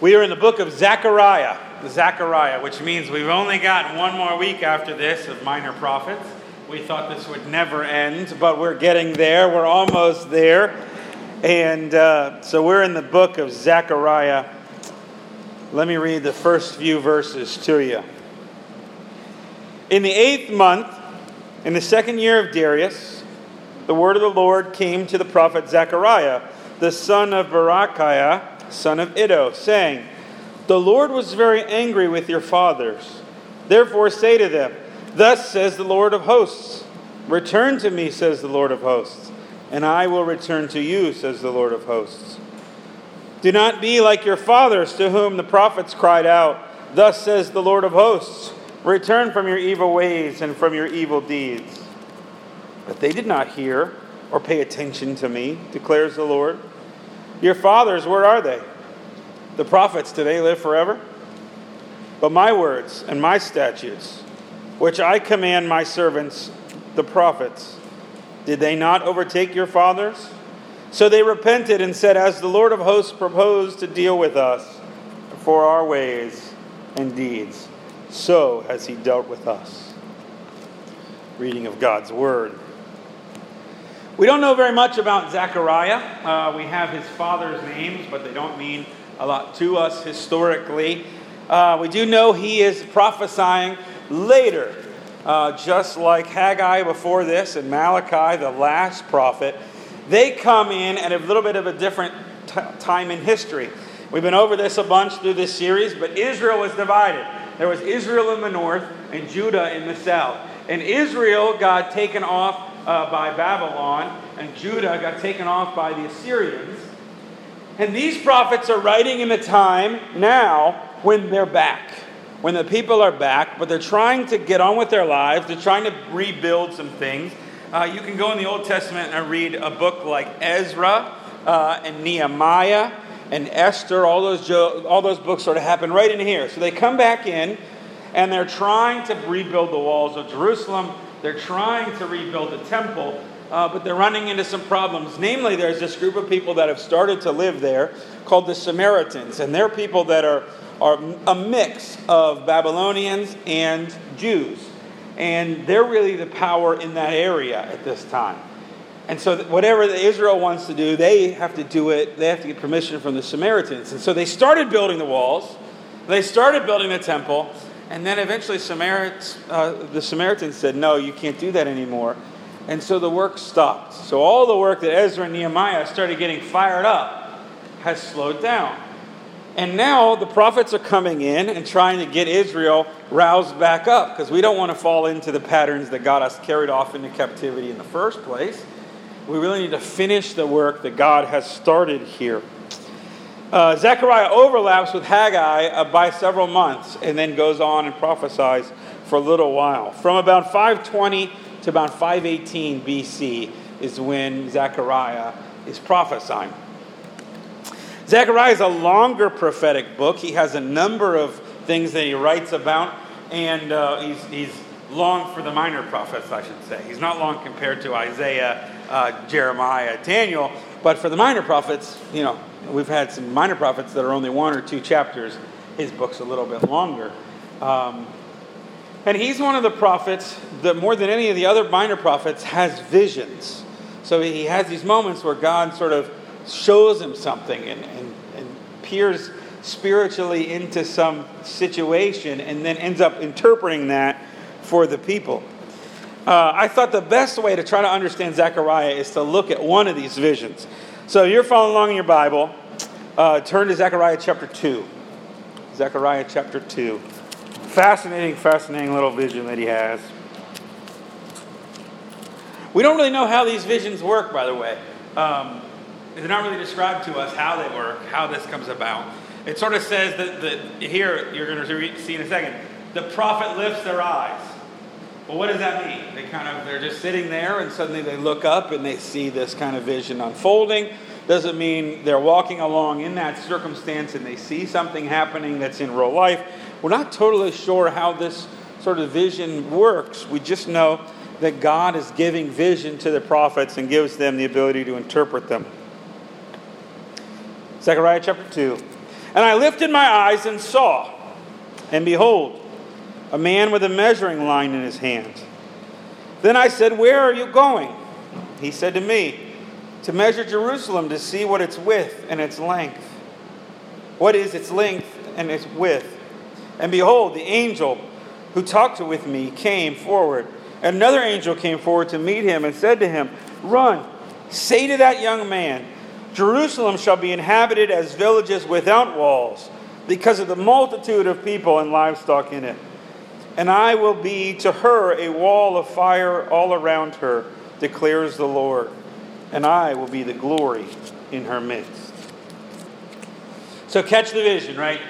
We are in the book of Zechariah, Zechariah, which means we've only got one more week after this of minor prophets. We thought this would never end, but we're getting there. We're almost there. And uh, so we're in the book of Zechariah. Let me read the first few verses to you. In the eighth month, in the second year of Darius, the word of the Lord came to the prophet Zechariah, the son of Berechiah, son of Iddo, saying, The Lord was very angry with your fathers. Therefore say to them, Thus says the Lord of hosts Return to me, says the Lord of hosts, and I will return to you, says the Lord of hosts. Do not be like your fathers, to whom the prophets cried out, Thus says the Lord of hosts Return from your evil ways and from your evil deeds. But they did not hear or pay attention to me, declares the Lord. Your fathers, where are they? The prophets, do they live forever? But my words and my statutes, which I command my servants, the prophets, did they not overtake your fathers? So they repented and said, As the Lord of hosts proposed to deal with us for our ways and deeds, so has he dealt with us. Reading of God's word. We don't know very much about Zechariah. Uh, we have his father's names, but they don't mean a lot to us historically. Uh, we do know he is prophesying later, uh, just like Haggai before this and Malachi, the last prophet. They come in at a little bit of a different t- time in history. We've been over this a bunch through this series, but Israel was divided. There was Israel in the north and Judah in the south. And Israel got taken off uh, by Babylon, and Judah got taken off by the Assyrians. And these prophets are writing in a time now when they're back, when the people are back, but they're trying to get on with their lives. They're trying to rebuild some things. Uh, you can go in the Old Testament and read a book like Ezra uh, and Nehemiah and Esther. All those, jo- all those books sort of happen right in here. So they come back in and they're trying to rebuild the walls of Jerusalem. They're trying to rebuild the temple, uh, but they're running into some problems. Namely, there's this group of people that have started to live there called the Samaritans, and they're people that are, are a mix of Babylonians and Jews. And they're really the power in that area at this time. And so, whatever Israel wants to do, they have to do it. They have to get permission from the Samaritans. And so, they started building the walls, they started building the temple, and then eventually Samarit, uh, the Samaritans said, No, you can't do that anymore. And so the work stopped. So all the work that Ezra and Nehemiah started getting fired up has slowed down. And now the prophets are coming in and trying to get Israel roused back up because we don't want to fall into the patterns that got us carried off into captivity in the first place. We really need to finish the work that God has started here. Uh, Zechariah overlaps with Haggai uh, by several months and then goes on and prophesies for a little while. From about 520 to about 518 BC is when Zechariah is prophesying. Zechariah is a longer prophetic book. He has a number of things that he writes about, and uh, he's, he's long for the minor prophets, I should say. He's not long compared to Isaiah, uh, Jeremiah, Daniel, but for the minor prophets, you know, we've had some minor prophets that are only one or two chapters. His book's a little bit longer. Um, and he's one of the prophets that, more than any of the other minor prophets, has visions. So he has these moments where God sort of shows him something and, and, and peers spiritually into some situation and then ends up interpreting that for the people. Uh, I thought the best way to try to understand Zechariah is to look at one of these visions. So you're following along in your Bible. Uh, turn to Zechariah chapter 2. Zechariah chapter 2. Fascinating, fascinating little vision that he has. We don't really know how these visions work, by the way. Um, they're not really described to us how they work, how this comes about. It sort of says that, that here, you're going to see in a second, the prophet lifts their eyes. Well, what does that mean? They kind of they're just sitting there and suddenly they look up and they see this kind of vision unfolding. Doesn't mean they're walking along in that circumstance and they see something happening that's in real life. We're not totally sure how this sort of vision works. We just know that God is giving vision to the prophets and gives them the ability to interpret them. Zechariah chapter 2. And I lifted my eyes and saw, and behold, a man with a measuring line in his hand. Then I said, Where are you going? He said to me, To measure Jerusalem to see what its width and its length. What is its length and its width? And behold, the angel who talked with me came forward. Another angel came forward to meet him and said to him, Run, say to that young man, Jerusalem shall be inhabited as villages without walls, because of the multitude of people and livestock in it. And I will be to her a wall of fire all around her, declares the Lord. And I will be the glory in her midst. So catch the vision, right?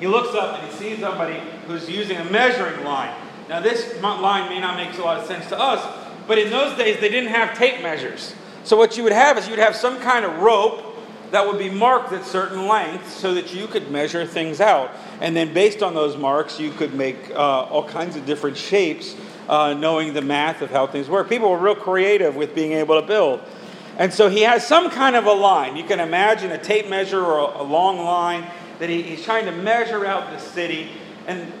He looks up and he sees somebody who's using a measuring line. Now, this line may not make a lot of sense to us, but in those days they didn't have tape measures. So, what you would have is you'd have some kind of rope that would be marked at certain lengths so that you could measure things out. And then, based on those marks, you could make uh, all kinds of different shapes, uh, knowing the math of how things work. People were real creative with being able to build. And so he has some kind of a line. You can imagine a tape measure or a, a long line that he, he's trying to measure out the city. And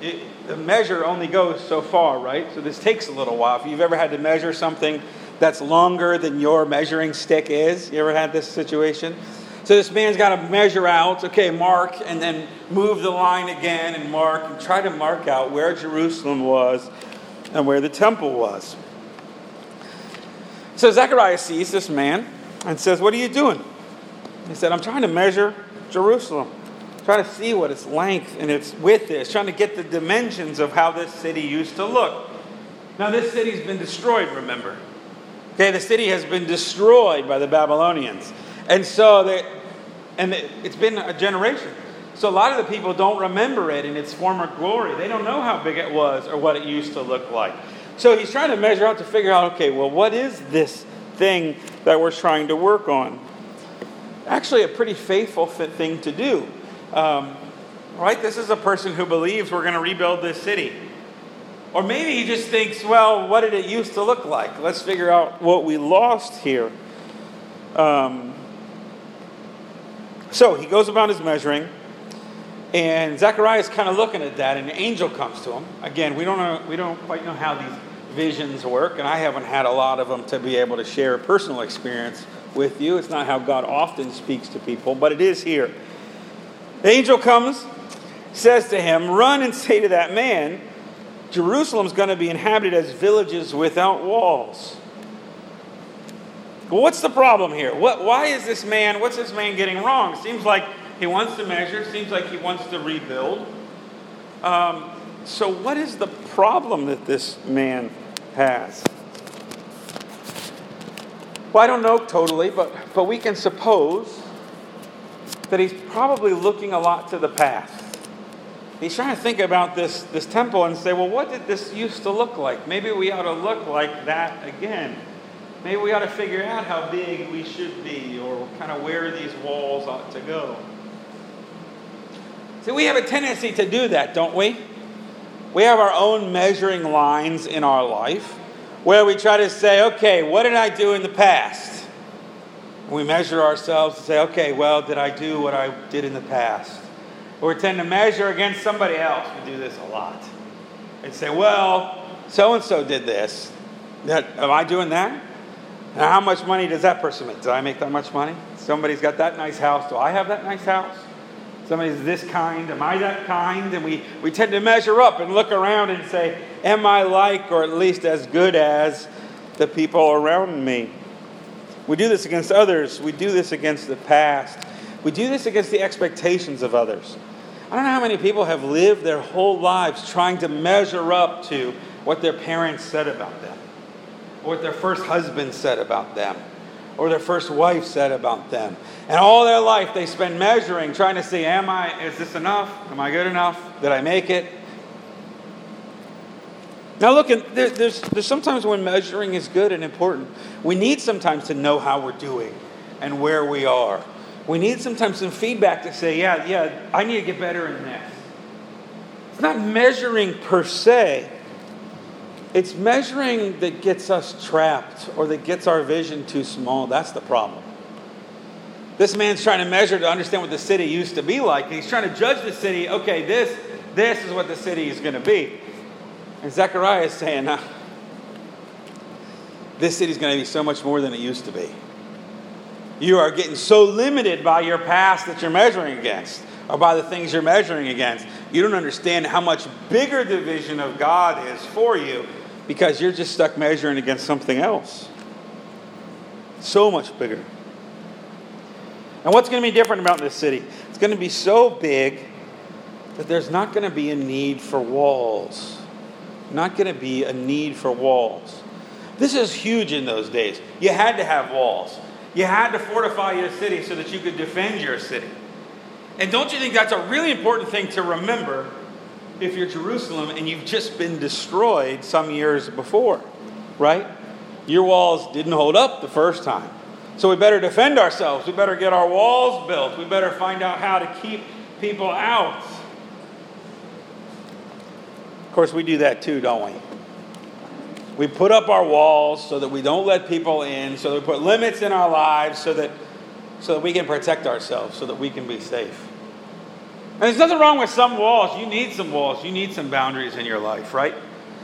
it, the measure only goes so far, right? So this takes a little while. If you've ever had to measure something that's longer than your measuring stick is, you ever had this situation? So this man's got to measure out, okay, mark, and then move the line again and mark, and try to mark out where Jerusalem was and where the temple was. So Zechariah sees this man and says, What are you doing? He said, I'm trying to measure Jerusalem trying to see what its length and its width is, trying to get the dimensions of how this city used to look. Now, this city's been destroyed, remember. Okay, the city has been destroyed by the Babylonians. And so, they, and it's been a generation. So, a lot of the people don't remember it in its former glory. They don't know how big it was or what it used to look like. So, he's trying to measure out to figure out okay, well, what is this thing that we're trying to work on? Actually, a pretty faithful thing to do. Um, right? This is a person who believes we're going to rebuild this city. Or maybe he just thinks, well, what did it used to look like? Let's figure out what we lost here. Um, so he goes about his measuring, and Zechariah is kind of looking at that, and an angel comes to him. Again, we don't know, we don't quite know how these visions work, and I haven't had a lot of them to be able to share a personal experience with you. It's not how God often speaks to people, but it is here. The angel comes, says to him, Run and say to that man, Jerusalem's going to be inhabited as villages without walls. Well, what's the problem here? What, why is this man, what's this man getting wrong? Seems like he wants to measure, seems like he wants to rebuild. Um, so, what is the problem that this man has? Well, I don't know totally, but, but we can suppose that he's probably looking a lot to the past. He's trying to think about this, this temple and say, well, what did this used to look like? Maybe we ought to look like that again. Maybe we ought to figure out how big we should be or kind of where these walls ought to go. See, we have a tendency to do that, don't we? We have our own measuring lines in our life where we try to say, okay, what did I do in the past? we measure ourselves and say, okay, well, did I do what I did in the past? Or we tend to measure against somebody else. We do this a lot. And say, well, so and so did this. That, am I doing that? Now, how much money does that person make? Did I make that much money? Somebody's got that nice house. Do I have that nice house? Somebody's this kind. Am I that kind? And we, we tend to measure up and look around and say, Am I like or at least as good as the people around me? We do this against others. We do this against the past. We do this against the expectations of others. I don't know how many people have lived their whole lives trying to measure up to what their parents said about them, or what their first husband said about them, or their first wife said about them. And all their life they spend measuring, trying to see, am I, is this enough? Am I good enough? Did I make it? Now, look, there, there's, there's sometimes when measuring is good and important. We need sometimes to know how we're doing and where we are. We need sometimes some feedback to say, yeah, yeah, I need to get better in this. It's not measuring per se, it's measuring that gets us trapped or that gets our vision too small. That's the problem. This man's trying to measure to understand what the city used to be like. And he's trying to judge the city. Okay, this, this is what the city is going to be. And Zechariah is saying, this city is going to be so much more than it used to be. You are getting so limited by your past that you're measuring against, or by the things you're measuring against. You don't understand how much bigger the vision of God is for you because you're just stuck measuring against something else. So much bigger. And what's going to be different about this city? It's going to be so big that there's not going to be a need for walls. Not going to be a need for walls. This is huge in those days. You had to have walls. You had to fortify your city so that you could defend your city. And don't you think that's a really important thing to remember if you're Jerusalem and you've just been destroyed some years before, right? Your walls didn't hold up the first time. So we better defend ourselves. We better get our walls built. We better find out how to keep people out. Of course, we do that too, don't we? We put up our walls so that we don't let people in, so that we put limits in our lives so that, so that we can protect ourselves, so that we can be safe. And there's nothing wrong with some walls. You need some walls, you need some boundaries in your life, right?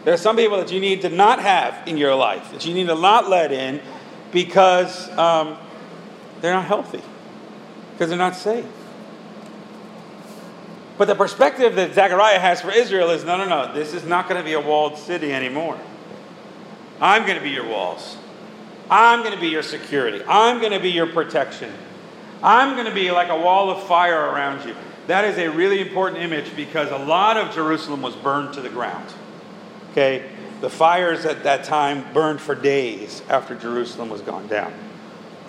There are some people that you need to not have in your life, that you need to not let in because um, they're not healthy, because they're not safe. But the perspective that Zechariah has for Israel is no, no, no, this is not going to be a walled city anymore. I'm going to be your walls. I'm going to be your security. I'm going to be your protection. I'm going to be like a wall of fire around you. That is a really important image because a lot of Jerusalem was burned to the ground. Okay? The fires at that time burned for days after Jerusalem was gone down.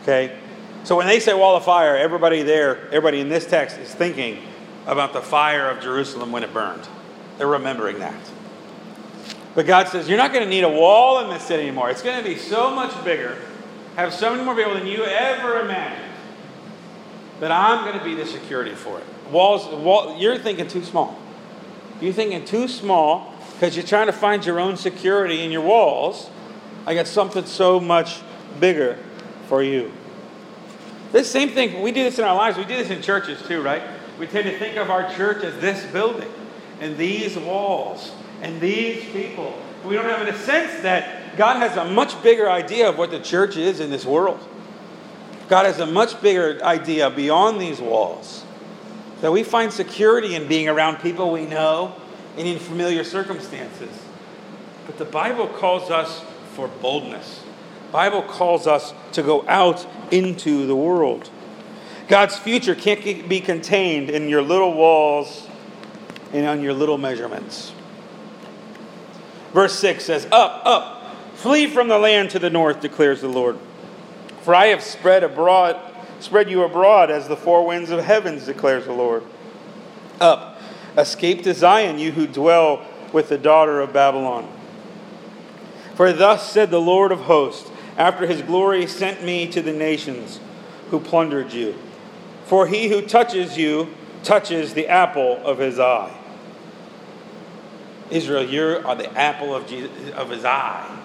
Okay? So when they say wall of fire, everybody there, everybody in this text is thinking about the fire of Jerusalem when it burned. They're remembering that. But God says, You're not going to need a wall in this city anymore. It's going to be so much bigger, have so many more people than you ever imagined, But I'm going to be the security for it. Walls, wall, you're thinking too small. You're thinking too small because you're trying to find your own security in your walls. I got something so much bigger for you. This same thing, we do this in our lives. We do this in churches too, right? We tend to think of our church as this building and these walls and these people. We don't have a sense that God has a much bigger idea of what the church is in this world. God has a much bigger idea beyond these walls. That we find security in being around people we know and in familiar circumstances. But the Bible calls us for boldness. Bible calls us to go out into the world. God's future can't be contained in your little walls and on your little measurements. Verse 6 says, Up, up, flee from the land to the north, declares the Lord. For I have spread abroad, spread you abroad as the four winds of heavens, declares the Lord. Up, escape to Zion, you who dwell with the daughter of Babylon. For thus said the Lord of hosts, after his glory sent me to the nations who plundered you. For he who touches you touches the apple of his eye. Israel, you are the apple of, Jesus, of his eye.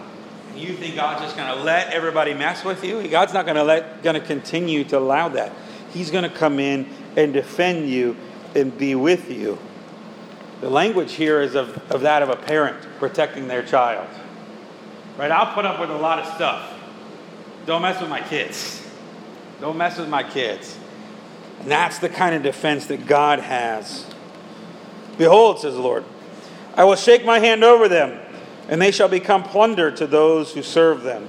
You think God's just going to let everybody mess with you? God's not going to let, going to continue to allow that. He's going to come in and defend you and be with you. The language here is of, of that of a parent protecting their child. Right? I'll put up with a lot of stuff. Don't mess with my kids. Don't mess with my kids. And that's the kind of defense that God has. Behold, says the Lord, I will shake my hand over them, and they shall become plunder to those who serve them.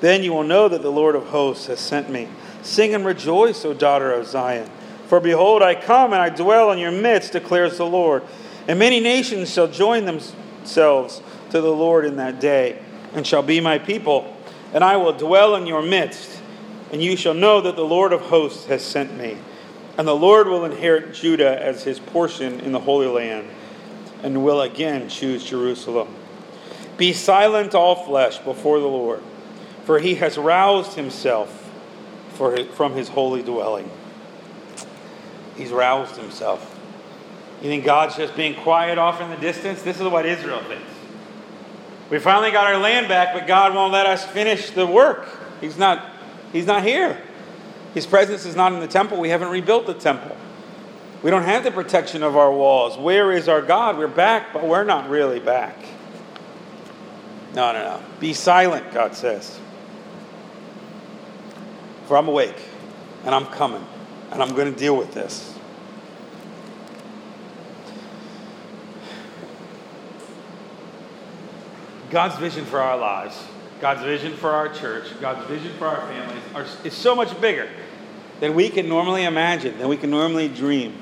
Then you will know that the Lord of hosts has sent me. Sing and rejoice, O daughter of Zion. For behold, I come and I dwell in your midst, declares the Lord. And many nations shall join themselves to the Lord in that day, and shall be my people. And I will dwell in your midst, and you shall know that the Lord of hosts has sent me. And the Lord will inherit Judah as his portion in the Holy Land and will again choose Jerusalem. Be silent, all flesh, before the Lord, for he has roused himself his, from his holy dwelling. He's roused himself. You think God's just being quiet off in the distance? This is what Israel thinks. We finally got our land back, but God won't let us finish the work. He's not, he's not here. His presence is not in the temple. We haven't rebuilt the temple. We don't have the protection of our walls. Where is our God? We're back, but we're not really back. No, no, no. Be silent, God says. For I'm awake and I'm coming and I'm going to deal with this. God's vision for our lives, God's vision for our church, God's vision for our families are, is so much bigger than we can normally imagine, than we can normally dream.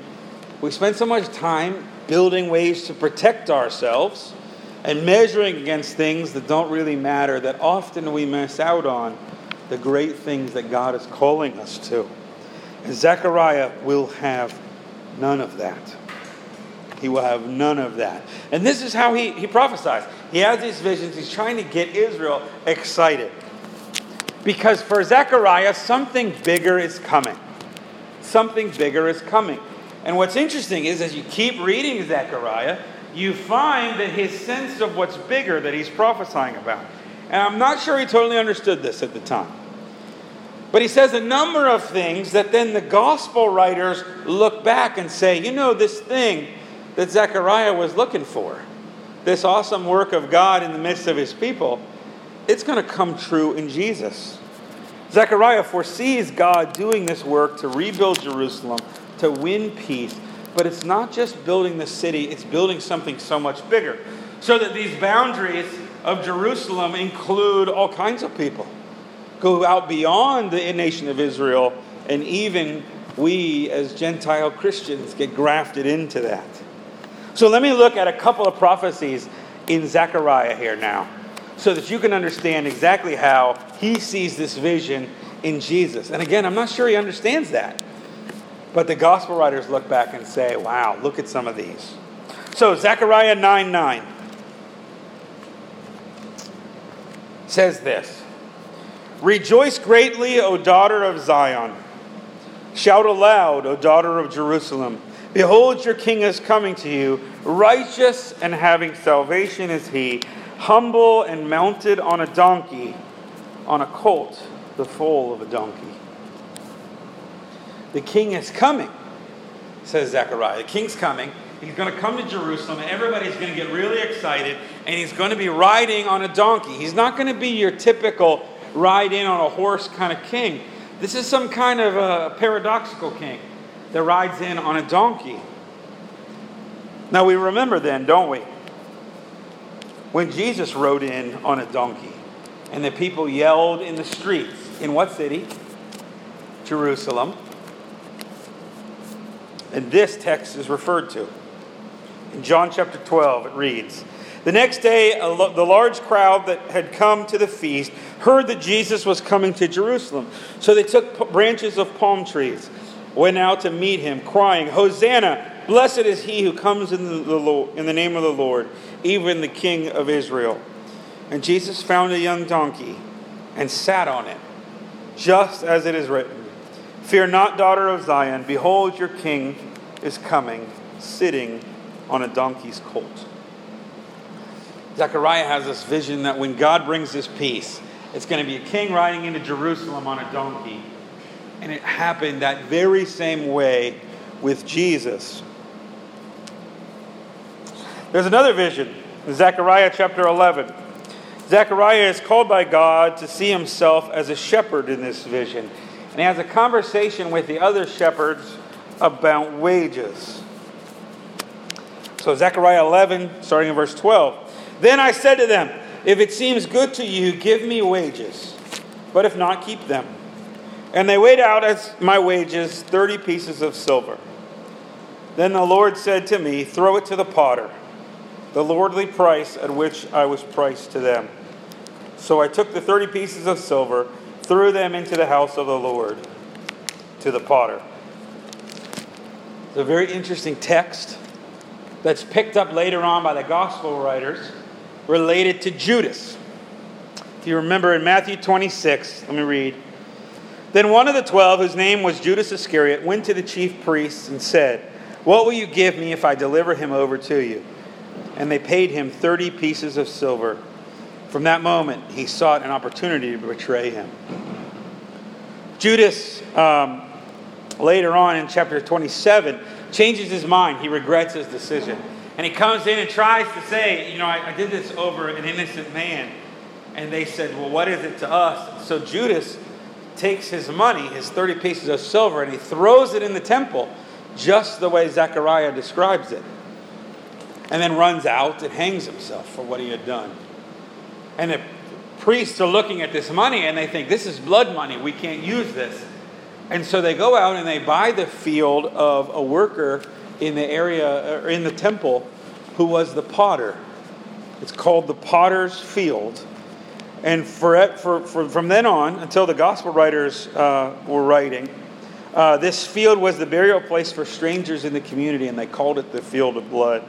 We spend so much time building ways to protect ourselves and measuring against things that don't really matter that often we miss out on the great things that God is calling us to. And Zechariah will have none of that. He will have none of that. And this is how he, he prophesies. He has these visions. He's trying to get Israel excited. Because for Zechariah, something bigger is coming. Something bigger is coming. And what's interesting is, as you keep reading Zechariah, you find that his sense of what's bigger that he's prophesying about. And I'm not sure he totally understood this at the time. But he says a number of things that then the gospel writers look back and say, you know, this thing that Zechariah was looking for, this awesome work of God in the midst of his people, it's going to come true in Jesus. Zechariah foresees God doing this work to rebuild Jerusalem, to win peace. But it's not just building the city, it's building something so much bigger. So that these boundaries of Jerusalem include all kinds of people, go out beyond the nation of Israel, and even we as Gentile Christians get grafted into that. So let me look at a couple of prophecies in Zechariah here now, so that you can understand exactly how he sees this vision in Jesus. And again, I'm not sure he understands that. But the gospel writers look back and say, wow, look at some of these. So, Zechariah 9 9 says this Rejoice greatly, O daughter of Zion. Shout aloud, O daughter of Jerusalem. Behold, your king is coming to you. Righteous and having salvation is he, humble and mounted on a donkey, on a colt, the foal of a donkey. The king is coming, says Zechariah. The king's coming. He's going to come to Jerusalem, and everybody's going to get really excited, and he's going to be riding on a donkey. He's not going to be your typical ride in on a horse kind of king. This is some kind of a paradoxical king that rides in on a donkey. Now we remember then, don't we? When Jesus rode in on a donkey and the people yelled in the streets. In what city? Jerusalem. And this text is referred to. In John chapter 12, it reads The next day, the large crowd that had come to the feast heard that Jesus was coming to Jerusalem. So they took branches of palm trees went out to meet him, crying, Hosanna! Blessed is he who comes in the, Lord, in the name of the Lord, even the King of Israel. And Jesus found a young donkey and sat on it, just as it is written Fear not, daughter of Zion, behold, your king is coming, sitting on a donkey's colt. Zechariah has this vision that when God brings this peace, it's going to be a king riding into Jerusalem on a donkey and it happened that very same way with Jesus. There's another vision in Zechariah chapter 11. Zechariah is called by God to see himself as a shepherd in this vision. And he has a conversation with the other shepherds about wages. So, Zechariah 11, starting in verse 12. Then I said to them, If it seems good to you, give me wages, but if not, keep them. And they weighed out as my wages thirty pieces of silver. Then the Lord said to me, Throw it to the potter, the lordly price at which I was priced to them. So I took the thirty pieces of silver, threw them into the house of the Lord, to the potter. It's a very interesting text that's picked up later on by the gospel writers related to Judas. If you remember in Matthew 26, let me read. Then one of the twelve, whose name was Judas Iscariot, went to the chief priests and said, What will you give me if I deliver him over to you? And they paid him 30 pieces of silver. From that moment, he sought an opportunity to betray him. Judas, um, later on in chapter 27, changes his mind. He regrets his decision. And he comes in and tries to say, You know, I, I did this over an innocent man. And they said, Well, what is it to us? So Judas takes his money, his 30 pieces of silver, and he throws it in the temple, just the way Zechariah describes it. And then runs out and hangs himself for what he had done. And the priests are looking at this money and they think, This is blood money. We can't use this. And so they go out and they buy the field of a worker in the area, or in the temple, who was the potter. It's called the potter's field. And for, for, for from then on, until the gospel writers uh, were writing, uh, this field was the burial place for strangers in the community, and they called it the field of blood.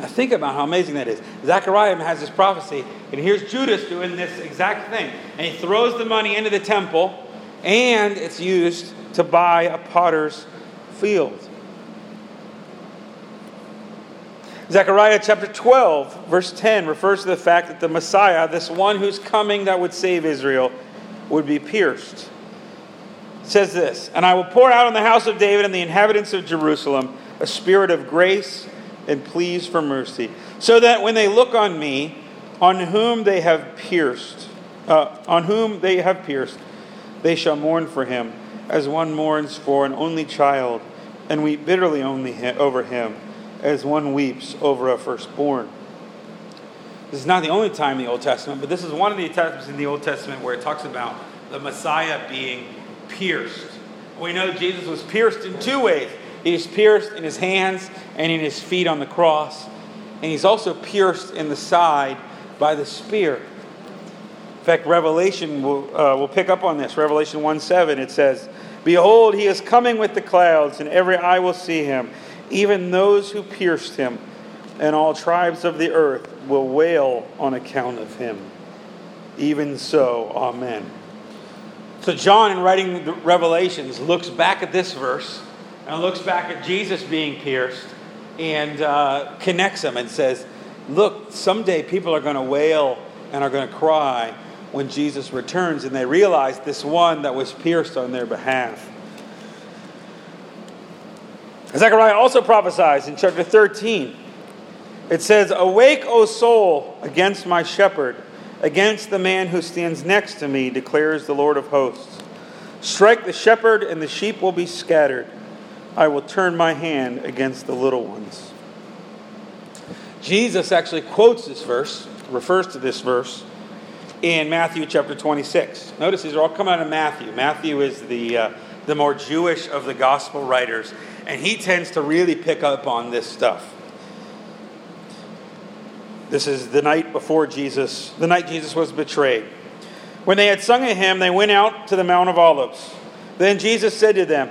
Now think about how amazing that is. Zechariah has this prophecy, and here's Judas doing this exact thing. And he throws the money into the temple, and it's used to buy a potter's field. Zechariah chapter 12, verse 10, refers to the fact that the Messiah, this one who's coming that would save Israel, would be pierced. It says this And I will pour out on the house of David and the inhabitants of Jerusalem a spirit of grace and pleas for mercy, so that when they look on me, on whom they have pierced, uh, on whom they have pierced, they shall mourn for him, as one mourns for an only child, and weep bitterly only over him, as one weeps over a firstborn. This is not the only time in the Old Testament, but this is one of the times in the Old Testament where it talks about the Messiah being pierced. We know Jesus was pierced in two ways. He is pierced in his hands and in his feet on the cross, and he's also pierced in the side by the spear. In fact, Revelation will, uh, will pick up on this. Revelation 1 7, it says, Behold, he is coming with the clouds, and every eye will see him, even those who pierced him, and all tribes of the earth will wail on account of him. Even so, Amen. So, John, in writing the Revelations, looks back at this verse and looks back at Jesus being pierced and uh, connects them and says, Look, someday people are going to wail and are going to cry when Jesus returns, and they realize this one that was pierced on their behalf. Zechariah also prophesies in chapter 13. It says, Awake, O soul, against my shepherd, against the man who stands next to me, declares the Lord of hosts. Strike the shepherd, and the sheep will be scattered. I will turn my hand against the little ones. Jesus actually quotes this verse, refers to this verse in Matthew chapter 26. Notice these are all coming out of Matthew. Matthew is the, uh, the more Jewish of the gospel writers, and he tends to really pick up on this stuff. This is the night before Jesus, the night Jesus was betrayed. When they had sung a hymn, they went out to the Mount of Olives. Then Jesus said to them,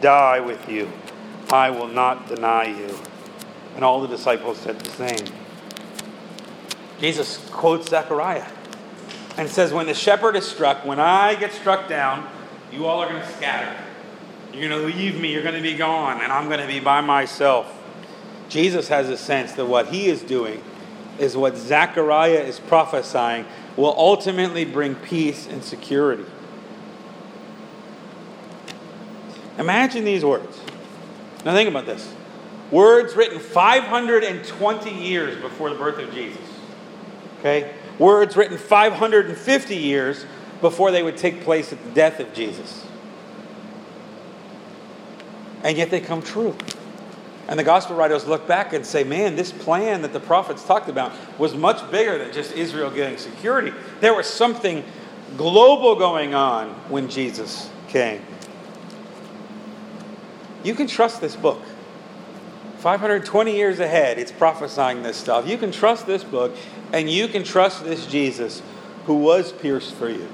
die with you, I will not deny you. And all the disciples said the same. Jesus quotes Zechariah and says, When the shepherd is struck, when I get struck down, you all are going to scatter. You're going to leave me, you're going to be gone, and I'm going to be by myself. Jesus has a sense that what he is doing is what Zechariah is prophesying will ultimately bring peace and security. Imagine these words. Now, think about this words written 520 years before the birth of Jesus. Okay? Words written 550 years before they would take place at the death of Jesus. And yet they come true. And the gospel writers look back and say, man, this plan that the prophets talked about was much bigger than just Israel getting security. There was something global going on when Jesus came. You can trust this book. 520 years ahead, it's prophesying this stuff. You can trust this book, and you can trust this Jesus who was pierced for you.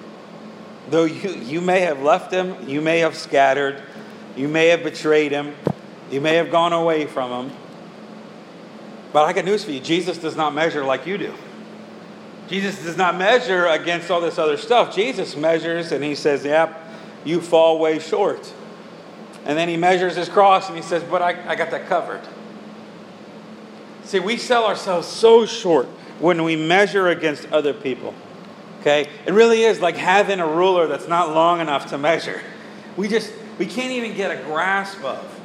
Though you, you may have left him, you may have scattered, you may have betrayed him, you may have gone away from him. But I got news for you Jesus does not measure like you do. Jesus does not measure against all this other stuff. Jesus measures and he says, Yep, you fall way short. And then he measures his cross and he says, But I, I got that covered. See, we sell ourselves so short when we measure against other people. Okay? It really is like having a ruler that's not long enough to measure. We just, we can't even get a grasp of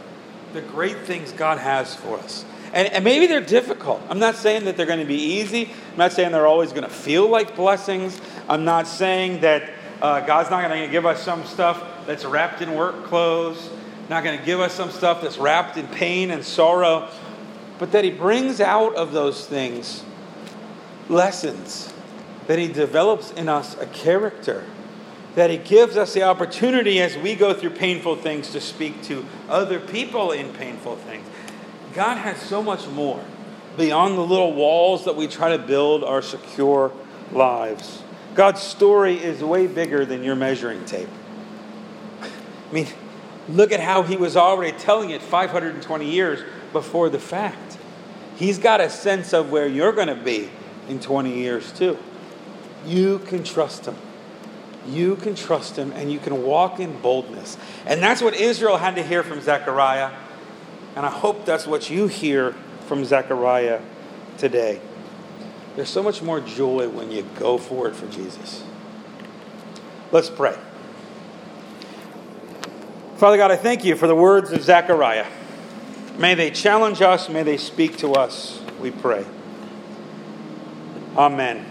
the great things God has for us. And, and maybe they're difficult. I'm not saying that they're going to be easy. I'm not saying they're always going to feel like blessings. I'm not saying that uh, God's not going to give us some stuff that's wrapped in work clothes, not going to give us some stuff that's wrapped in pain and sorrow, but that He brings out of those things lessons, that He develops in us a character, that He gives us the opportunity as we go through painful things to speak to other people in painful things. God has so much more beyond the little walls that we try to build our secure lives. God's story is way bigger than your measuring tape. I mean, look at how he was already telling it 520 years before the fact. He's got a sense of where you're going to be in 20 years, too. You can trust him. You can trust him and you can walk in boldness. And that's what Israel had to hear from Zechariah. And I hope that's what you hear from Zechariah today. There's so much more joy when you go for it for Jesus. Let's pray. Father God, I thank you for the words of Zechariah. May they challenge us, may they speak to us, we pray. Amen.